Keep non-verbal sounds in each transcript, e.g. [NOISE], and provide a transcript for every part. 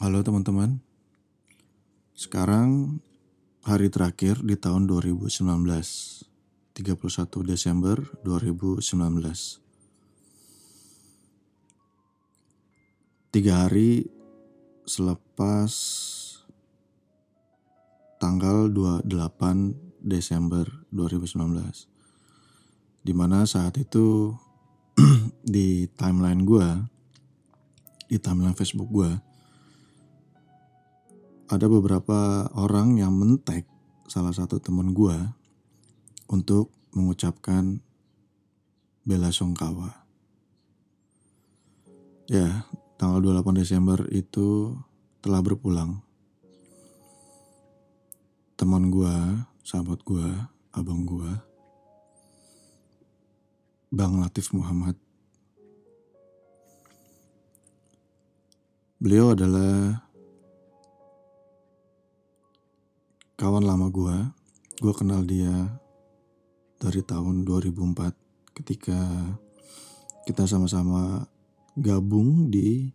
Halo teman-teman. Sekarang hari terakhir di tahun 2019. 31 Desember 2019. Tiga hari selepas tanggal 28 Desember 2019. Di mana saat itu [CLEARS THROAT] di timeline gue, di timeline Facebook gue, ada beberapa orang yang mentek salah satu temen gue untuk mengucapkan bela sungkawa. Ya, tanggal 28 Desember itu telah berpulang. Teman gue, sahabat gue, abang gue, Bang Latif Muhammad. Beliau adalah kawan lama gue. Gue kenal dia dari tahun 2004 ketika kita sama-sama gabung di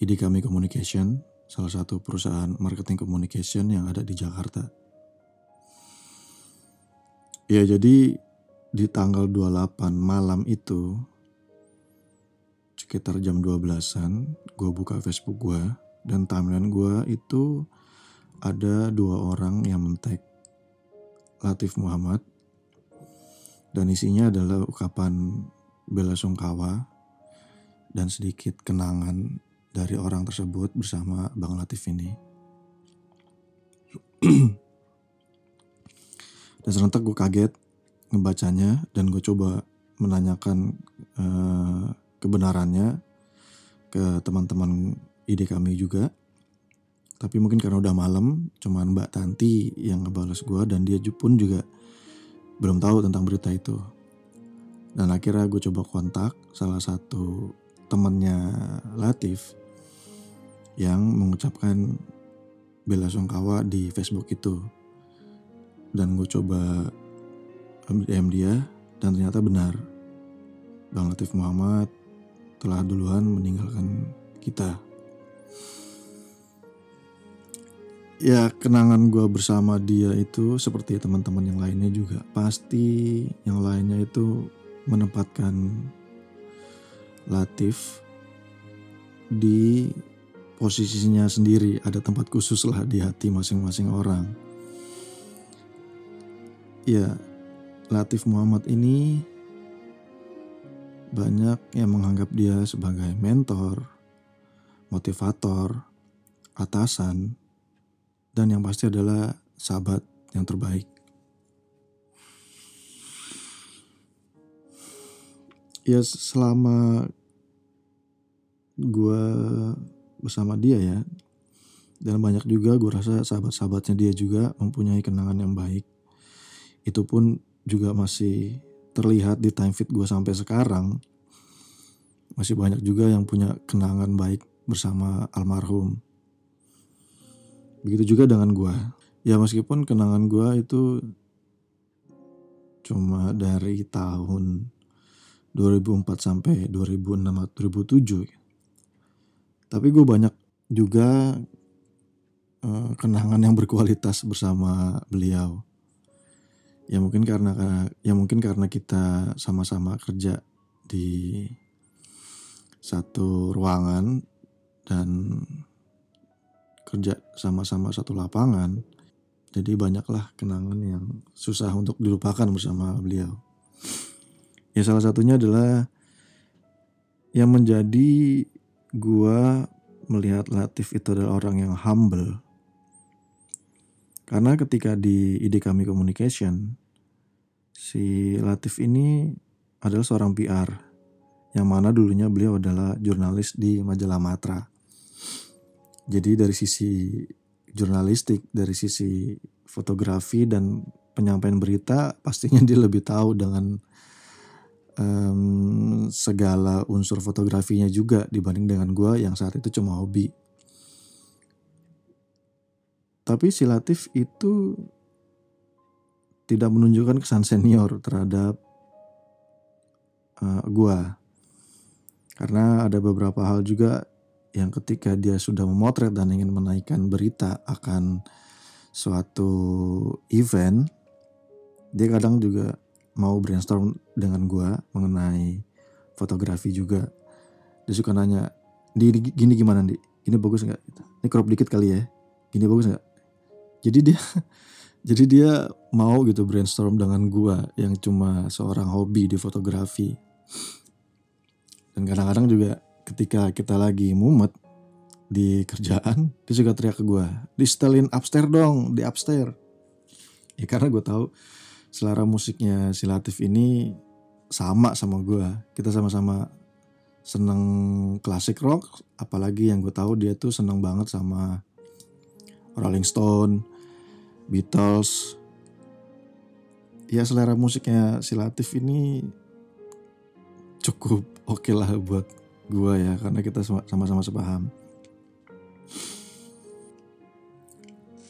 ID Kami Communication, salah satu perusahaan marketing communication yang ada di Jakarta. Ya jadi di tanggal 28 malam itu sekitar jam 12-an gue buka Facebook gue dan timeline gue itu ada dua orang yang mentek Latif Muhammad dan isinya adalah ucapan bela sungkawa dan sedikit kenangan dari orang tersebut bersama Bang Latif ini. [CLEARS THROAT] dan serentak gue kaget ngebacanya dan gue coba menanyakan uh, kebenarannya ke teman-teman ide kami juga. Tapi mungkin karena udah malam, cuman Mbak Tanti yang ngebales gue dan dia pun juga belum tahu tentang berita itu. Dan akhirnya gue coba kontak salah satu temannya Latif yang mengucapkan bela sungkawa di Facebook itu. Dan gue coba DM dia dan ternyata benar. Bang Latif Muhammad telah duluan meninggalkan kita. Ya kenangan gue bersama dia itu seperti teman-teman yang lainnya juga. Pasti yang lainnya itu menempatkan Latif di posisinya sendiri. Ada tempat khusus lah di hati masing-masing orang. Ya Latif Muhammad ini banyak yang menganggap dia sebagai mentor motivator atasan dan yang pasti adalah sahabat yang terbaik. Ya selama gue bersama dia ya, dan banyak juga gue rasa sahabat-sahabatnya dia juga mempunyai kenangan yang baik. Itu pun juga masih terlihat di time fit gue sampai sekarang. Masih banyak juga yang punya kenangan baik bersama almarhum. Begitu juga dengan gue. Ya meskipun kenangan gue itu cuma dari tahun 2004 sampai 2006 atau 2007. Tapi gue banyak juga uh, kenangan yang berkualitas bersama beliau. Ya mungkin karena ya mungkin karena kita sama-sama kerja di satu ruangan dan kerja sama-sama satu lapangan. Jadi banyaklah kenangan yang susah untuk dilupakan bersama beliau. Ya salah satunya adalah yang menjadi gua melihat Latif itu adalah orang yang humble. Karena ketika di ide kami communication, si Latif ini adalah seorang PR yang mana dulunya beliau adalah jurnalis di majalah Matra. Jadi dari sisi jurnalistik, dari sisi fotografi dan penyampaian berita, [LAUGHS] pastinya dia lebih tahu dengan um, segala unsur fotografinya juga dibanding dengan gue yang saat itu cuma hobi. Tapi si Latif itu tidak menunjukkan kesan senior terhadap uh, eh, gue. Karena ada beberapa hal juga yang ketika dia sudah memotret dan ingin menaikkan berita akan suatu event, dia kadang juga mau brainstorm dengan gue mengenai fotografi juga. Dia suka nanya, di gini gimana nih? Ini bagus nggak? Ini crop dikit kali ya? Gini bagus nggak? Jadi dia [LAUGHS] jadi dia mau gitu brainstorm dengan gue yang cuma seorang hobi di fotografi. Dan kadang-kadang juga ketika kita lagi mumet di kerjaan dia juga teriak ke gue di setelin upstairs dong di upstairs. Ya karena gue tahu selera musiknya si Latif ini sama sama gue kita sama-sama seneng klasik rock apalagi yang gue tahu dia tuh seneng banget sama Rolling Stone Beatles. Ya selera musiknya si Latif ini cukup oke okay lah buat gue ya karena kita sama-sama sepaham.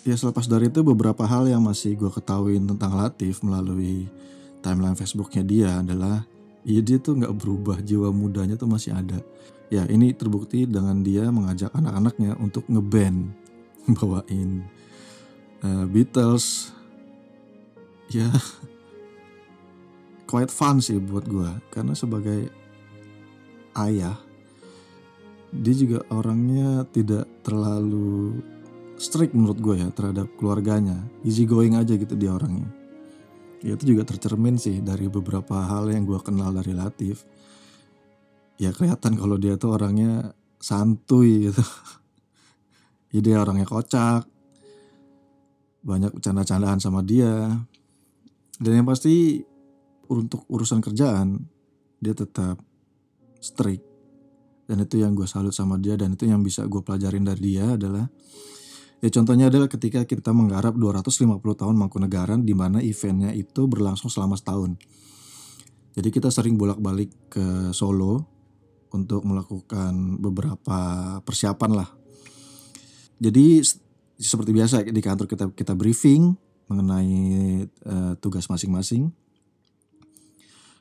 Ya selepas dari itu beberapa hal yang masih gue ketahui tentang Latif melalui timeline Facebooknya dia adalah ya dia tuh nggak berubah jiwa mudanya tuh masih ada. Ya ini terbukti dengan dia mengajak anak-anaknya untuk ngeband [LAUGHS] bawain uh, Beatles. Ya [LAUGHS] quite fun sih buat gue karena sebagai ayah dia juga orangnya tidak terlalu strict menurut gue ya terhadap keluarganya. Easy going aja gitu dia orangnya. Ya itu juga tercermin sih dari beberapa hal yang gue kenal dari Latif. Ya kelihatan kalau dia tuh orangnya santuy gitu. [LAUGHS] Ya orangnya kocak. Banyak canda-candaan sama dia. Dan yang pasti untuk urusan kerjaan dia tetap strict dan itu yang gue salut sama dia dan itu yang bisa gue pelajarin dari dia adalah ya contohnya adalah ketika kita menggarap 250 tahun Mangkunegaran di mana eventnya itu berlangsung selama setahun. Jadi kita sering bolak-balik ke Solo untuk melakukan beberapa persiapan lah. Jadi seperti biasa di kantor kita kita briefing mengenai uh, tugas masing-masing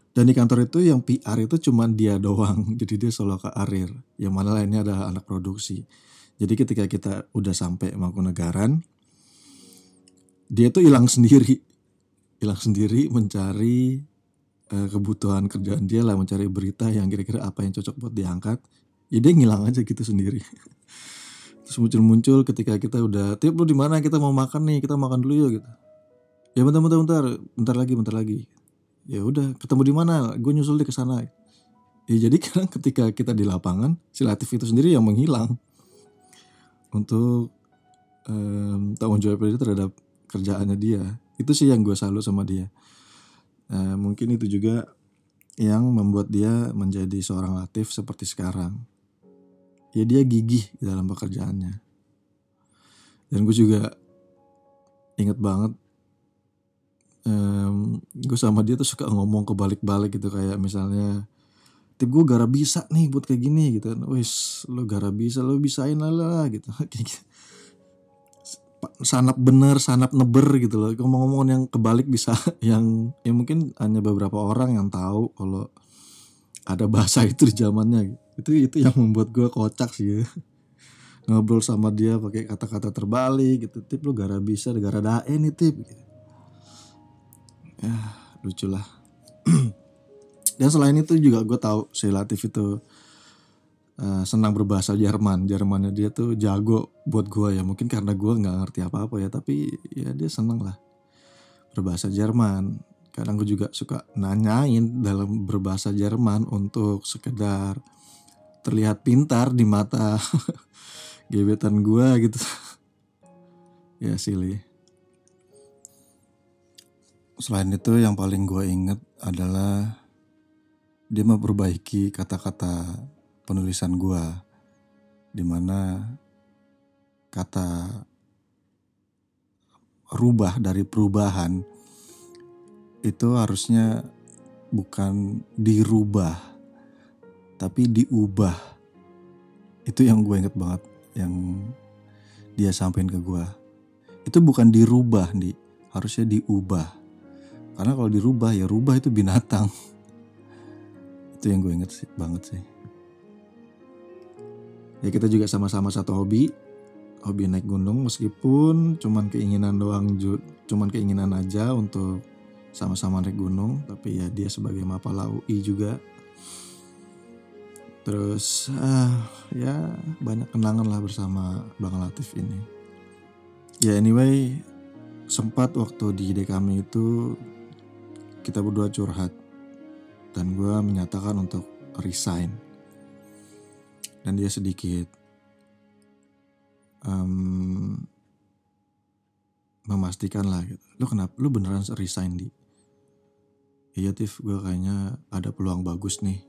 dan di kantor itu yang PR itu cuma dia doang. [LAUGHS] Jadi dia solo ke Arir. Yang mana lainnya adalah anak produksi. Jadi ketika kita udah sampai Mangkunegaran, dia tuh hilang sendiri. Hilang sendiri mencari uh, kebutuhan kerjaan dia lah, mencari berita yang kira-kira apa yang cocok buat diangkat. Ya dia ngilang aja gitu sendiri. [LAUGHS] Terus muncul-muncul ketika kita udah, tiap lu di mana kita mau makan nih, kita makan dulu yuk gitu. Ya bentar bentar bentar, bentar lagi bentar lagi ya udah ketemu di mana? Gue nyusul dia ke sana. Ya jadi [LAUGHS] kan ketika kita di lapangan si Latif itu sendiri yang menghilang. Untuk um, tanggung jawab dia terhadap kerjaannya dia. Itu sih yang gue salut sama dia. Nah, mungkin itu juga yang membuat dia menjadi seorang Latif seperti sekarang. Ya dia gigih dalam pekerjaannya. Dan gue juga inget banget um, gue sama dia tuh suka ngomong kebalik-balik gitu kayak misalnya tip gue gara bisa nih buat kayak gini gitu kan. Wis lo gara bisa lo bisain lah lah gitu. [LAUGHS] Gitu. Sanap bener sanap neber gitu loh. Ngomong-ngomong yang kebalik bisa [LAUGHS] yang ya mungkin hanya beberapa orang yang tahu kalau ada bahasa [LAUGHS] itu di zamannya. Itu itu yang membuat gue kocak sih ya. ngobrol sama dia pakai kata-kata terbalik gitu. Tip lo gara bisa gara dae nih tip gitu ya lucu lah. [CLEARS THROAT] Dan selain itu juga gue tahu si Latif itu uh, senang berbahasa Jerman. Jermannya dia tuh jago buat gue ya. Mungkin karena gue nggak ngerti apa-apa ya tapi ya dia seneng lah berbahasa Jerman. Kadang gue juga suka nanyain dalam berbahasa Jerman untuk sekedar terlihat pintar di mata [LAUGHS] gebetan gue gitu. [LAUGHS] Ya silly Selain itu yang paling gue inget adalah dia memperbaiki kata-kata penulisan gue di mana kata rubah dari perubahan itu harusnya bukan dirubah tapi diubah. Itu yang gue inget banget yang dia sampaikan ke gue itu bukan dirubah nih harusnya diubah karena kalau dirubah ya rubah itu binatang. itu yang gue inget sih banget sih. ya kita juga sama-sama satu hobi hobi naik gunung meskipun cuman keinginan doang cuman keinginan aja untuk sama-sama naik gunung tapi ya dia sebagai mapala UI juga terus ah ya banyak kenangan lah bersama Bang Latif ini ya anyway sempat waktu di kami itu kita berdua curhat dan gue menyatakan untuk resign dan dia sedikit um, memastikan lah gitu. Lu kenapa? Lu beneran resign di? Iya Tif, gue kayaknya ada peluang bagus nih.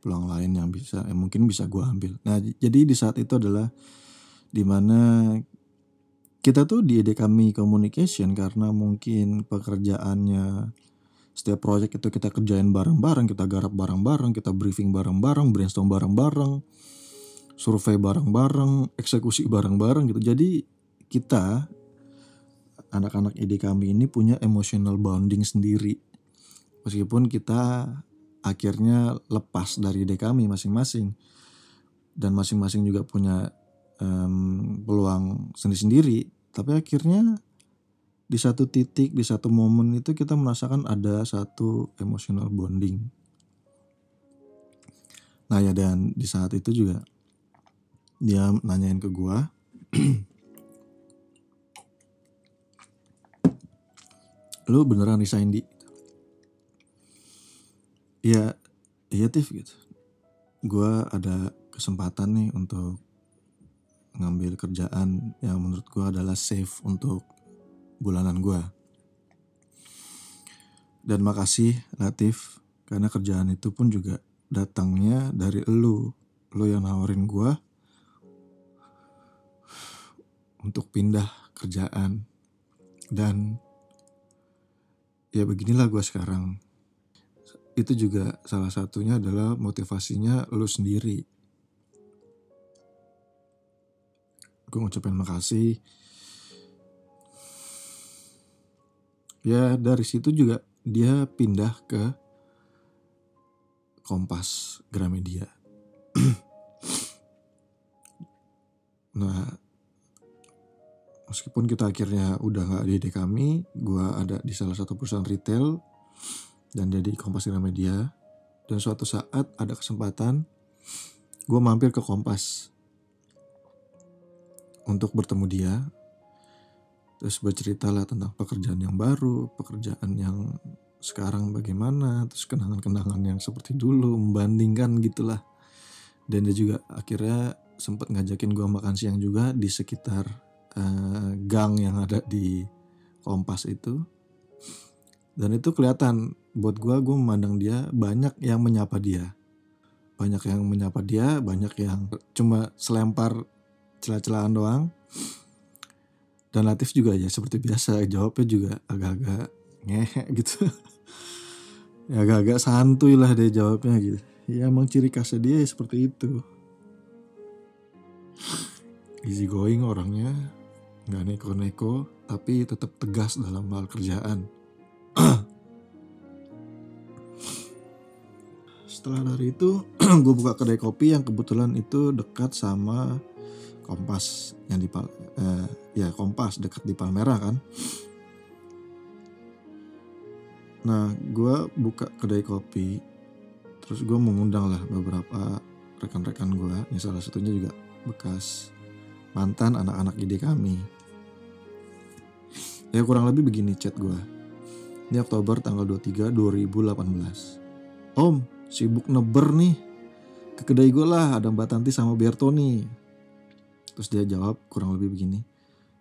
Peluang lain yang bisa, yang mungkin bisa gue ambil. Nah jadi di saat itu adalah di mana kita tuh di ide kami communication karena mungkin pekerjaannya setiap proyek itu kita kerjain bareng-bareng, kita garap bareng-bareng, kita briefing bareng-bareng, brainstorm bareng-bareng survei bareng-bareng, eksekusi bareng-bareng gitu. Jadi kita anak-anak ide kami ini punya emotional bonding sendiri. Meskipun kita akhirnya lepas dari ide kami masing-masing dan masing-masing juga punya um, peluang sendiri-sendiri, tapi akhirnya di satu titik, di satu momen itu kita merasakan ada satu emotional bonding. Nah ya dan di saat itu juga dia nanyain ke gua [CLEARS THROAT] lu beneran resign di ya iya Tiff gitu gua ada kesempatan nih untuk ngambil kerjaan yang menurut gua adalah safe untuk bulanan gua. Dan makasih Latif karena kerjaan itu pun juga datangnya dari lu. Lu yang nawarin gua untuk pindah kerjaan. Dan ya beginilah gue sekarang. Itu juga salah satunya adalah motivasinya lu sendiri. Gue ngucapin makasih ya dari situ juga dia pindah ke Kompas Gramedia. [CLEARS THROAT] Nah meskipun kita akhirnya udah nggak di kami gue ada di salah satu perusahaan retail dan jadi Kompas Media dan suatu saat ada kesempatan gue mampir ke Kompas untuk bertemu dia terus bercerita lah tentang pekerjaan yang baru pekerjaan yang sekarang bagaimana terus kenangan-kenangan yang seperti dulu membandingkan gitulah. Dan dia juga akhirnya sempat ngajakin gue makan siang juga di sekitar uh, gang yang ada di Kompas itu. Dan itu kelihatan buat gue gue memandang dia banyak yang menyapa dia. Banyak yang menyapa dia banyak yang cuma selempar celah-celahan doang dan Latif juga ya seperti biasa jawabnya juga agak-agak ngehe gitu. [LAUGHS] Ya agak-agak santuy lah dia jawabnya gitu. Ya emang ciri khasnya dia ya seperti itu. Easy going orangnya nggak neko-neko tapi tetap tegas dalam hal kerjaan. [CLEARS THROAT] Setelah dari itu [CLEARS THROAT] gue buka kedai kopi yang kebetulan itu dekat sama Kompas yang di eh, ya Kompas dekat di Palmerah kan nah gue buka kedai kopi terus gue mengundang lah beberapa rekan-rekan gue yang salah satunya juga bekas mantan anak-anak ide kami Ya kurang lebih begini chat gue. Ini Oktober tanggal 23 2018. Om, sibuk neber nih. Ke kedai gue lah ada Mbak Tanti sama Berto nih. Terus dia jawab kurang lebih begini.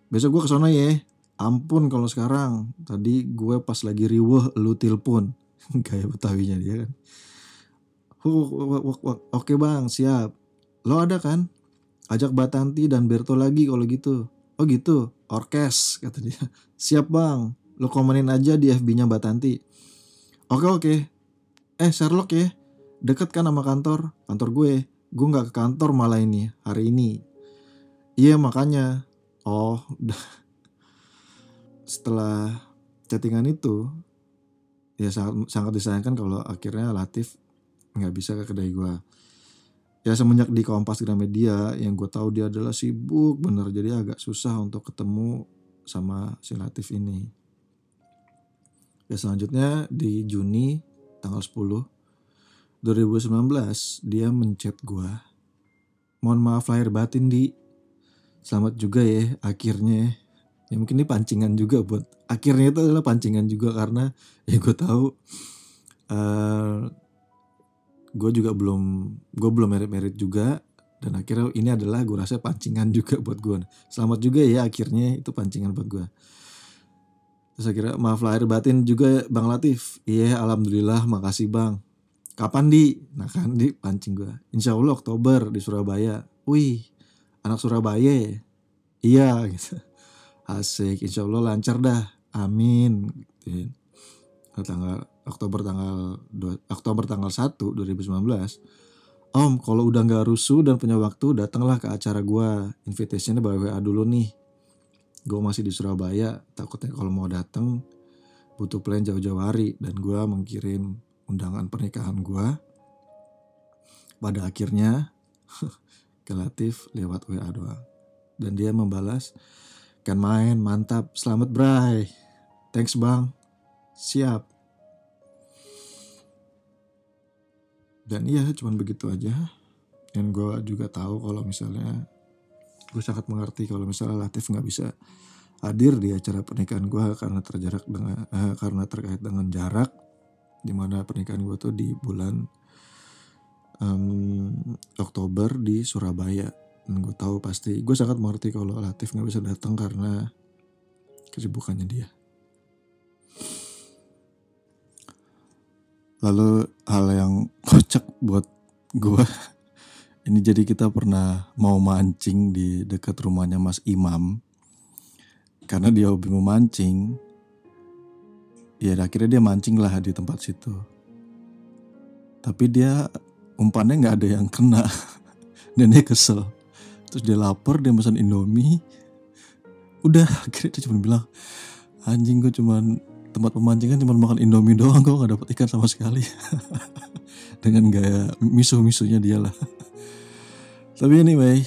Besok gue ke sana ya. Ampun kalau sekarang. Tadi gue pas lagi riweh lu telepon. [LAUGHS] Gaya betawinya dia kan. Oke bang, siap. Lo ada kan? Ajak Mbak Tanti dan Berto lagi kalau gitu. Oh gitu, orkes kata dia. [LAUGHS] Siap bang, lo komenin aja di FB-nya Mbak Tanti. Oke oke. Eh Sherlock ya, deket kan sama kantor, kantor gue. Gue nggak ke kantor malah ini hari ini. Iya makanya. Oh, setelah chattingan itu, ya sangat sangat disayangkan kalau akhirnya Latif nggak bisa ke kedai gue. ya semenjak di Kompas Gramedia yang gue tahu dia adalah sibuk bener jadi agak susah untuk ketemu sama si Latif ini. Ya selanjutnya di Juni tanggal 10 2019 dia menchat gue. Mohon maaf lahir batin di. Selamat juga ya akhirnya. Ya mungkin ini pancingan juga buat akhirnya itu adalah pancingan juga karena ya gue tahu uh, gue juga belum gue belum merit merit juga dan akhirnya ini adalah gue rasa pancingan juga buat gue selamat juga ya akhirnya itu pancingan buat gue terus akhirnya maaf lahir batin juga bang Latif. Iya alhamdulillah makasih bang. Kapan di? Nah kan di pancing gue insya Allah Oktober di Surabaya. Wih anak Surabaya ya? iya gitu. Asik insya Allah lancar dah. Amin gitu. tanggal Oktober tanggal 2, Oktober tanggal 1 2019 Om kalau udah nggak rusuh dan punya waktu datanglah ke acara gue invitationnya bawa WA dulu nih. Gue masih di Surabaya takutnya kalau mau datang butuh plan jauh-jauh hari. Dan gue mengirim undangan pernikahan gue pada akhirnya [LAUGHS] ke Latif lewat WA doang. Dan dia membalas kan main mantap selamat bray. Thanks bang. Siap. Dan iya cuman begitu aja. Dan gue juga tahu kalau misalnya gue sangat mengerti kalau misalnya Latif nggak bisa hadir di acara pernikahan gue karena terjarak dengan eh, karena terkait dengan jarak di mana pernikahan gue tuh di bulan um, Oktober di Surabaya. Dan gue tahu pasti gue sangat mengerti kalau Latif nggak bisa datang karena kesibukannya dia. Lalu hal yang kocak buat gue [LAUGHS] ini jadi kita pernah mau mancing di dekat rumahnya Mas Imam. Karena dia hobi memancing ya akhirnya dia mancing lah di tempat situ. Tapi dia umpannya nggak ada yang kena. [LAUGHS] Dan dia kesel. Terus dia lapar dia pesan Indomie. Udah akhirnya dia cuma bilang anjing gue cuman tempat pemancingan cuma makan indomie doang kok nggak dapat ikan sama sekali. [LAUGHS] Dengan gaya misu-misunya dia lah. [LAUGHS] Tapi anyway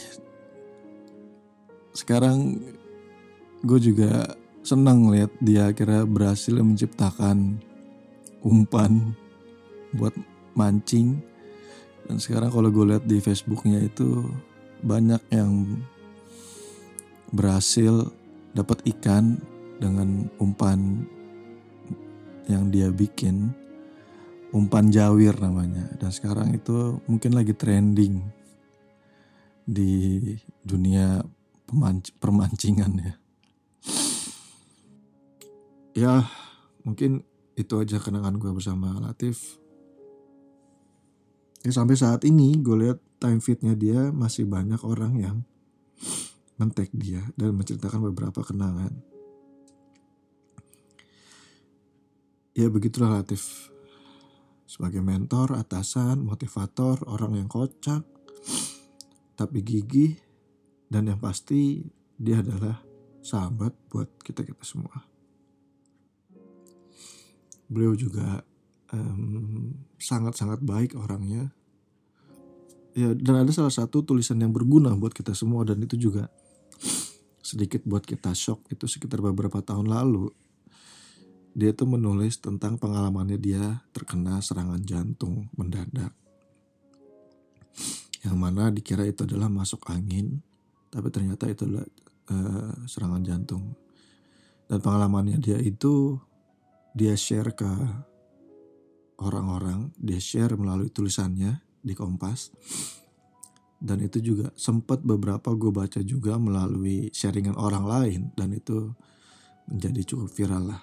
sekarang gue juga senang lihat dia akhirnya berhasil menciptakan umpan buat mancing dan sekarang kalau gue lihat di Facebooknya itu banyak yang berhasil dapat ikan dengan umpan yang dia bikin. Umpan jawir namanya. Dan sekarang itu mungkin lagi trending di dunia permancingan ya. Ya mungkin itu aja kenangan gue bersama Latif ya sampai saat ini gue lihat time fitnya dia masih banyak orang yang mentek dia dan menceritakan beberapa kenangan ya begitulah Latif sebagai mentor, atasan, motivator, orang yang kocak, tapi gigih, dan yang pasti dia adalah sahabat buat kita-kita semua. Beliau juga sangat-sangat um, baik orangnya. Ya, dan ada salah satu tulisan yang berguna buat kita semua dan itu juga sedikit buat kita shock itu sekitar beberapa tahun lalu dia tuh menulis tentang pengalamannya dia terkena serangan jantung mendadak. Yang mana dikira itu adalah masuk angin, tapi ternyata itu adalah uh, serangan jantung. Dan pengalamannya dia itu dia share ke orang-orang, dia share melalui tulisannya di Kompas. Dan itu juga sempat beberapa gue baca juga melalui sharingan orang lain dan itu menjadi cukup viral lah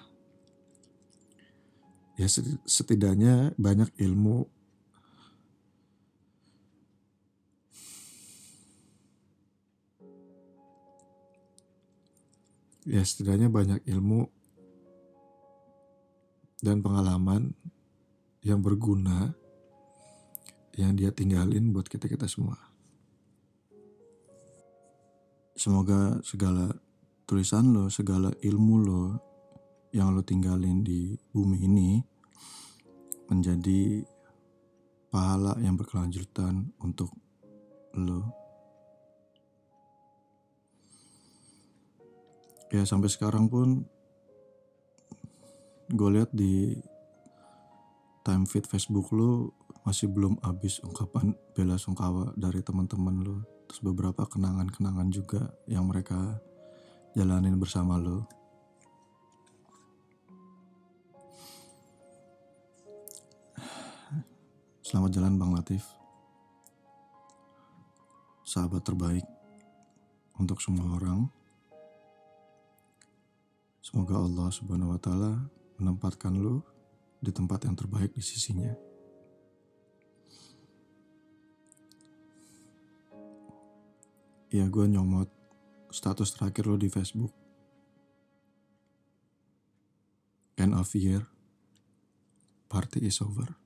ya setidaknya banyak ilmu ya setidaknya banyak ilmu dan pengalaman yang berguna yang dia tinggalin buat kita-kita semua. Semoga segala tulisan lo, segala ilmu lo yang lo tinggalin di bumi ini menjadi pahala yang berkelanjutan untuk lo. Ya sampai sekarang pun gue lihat di time feed Facebook lo masih belum habis ungkapan bela sungkawa dari teman-teman lo. Terus beberapa kenangan-kenangan juga yang mereka jalanin bersama lo. Selamat jalan Bang Latif. Sahabat terbaik untuk semua orang. Semoga Allah Subhanahu wa taala menempatkan lo di tempat yang terbaik di sisinya. ya gue nyomot status terakhir lo di Facebook. End of year, party is over.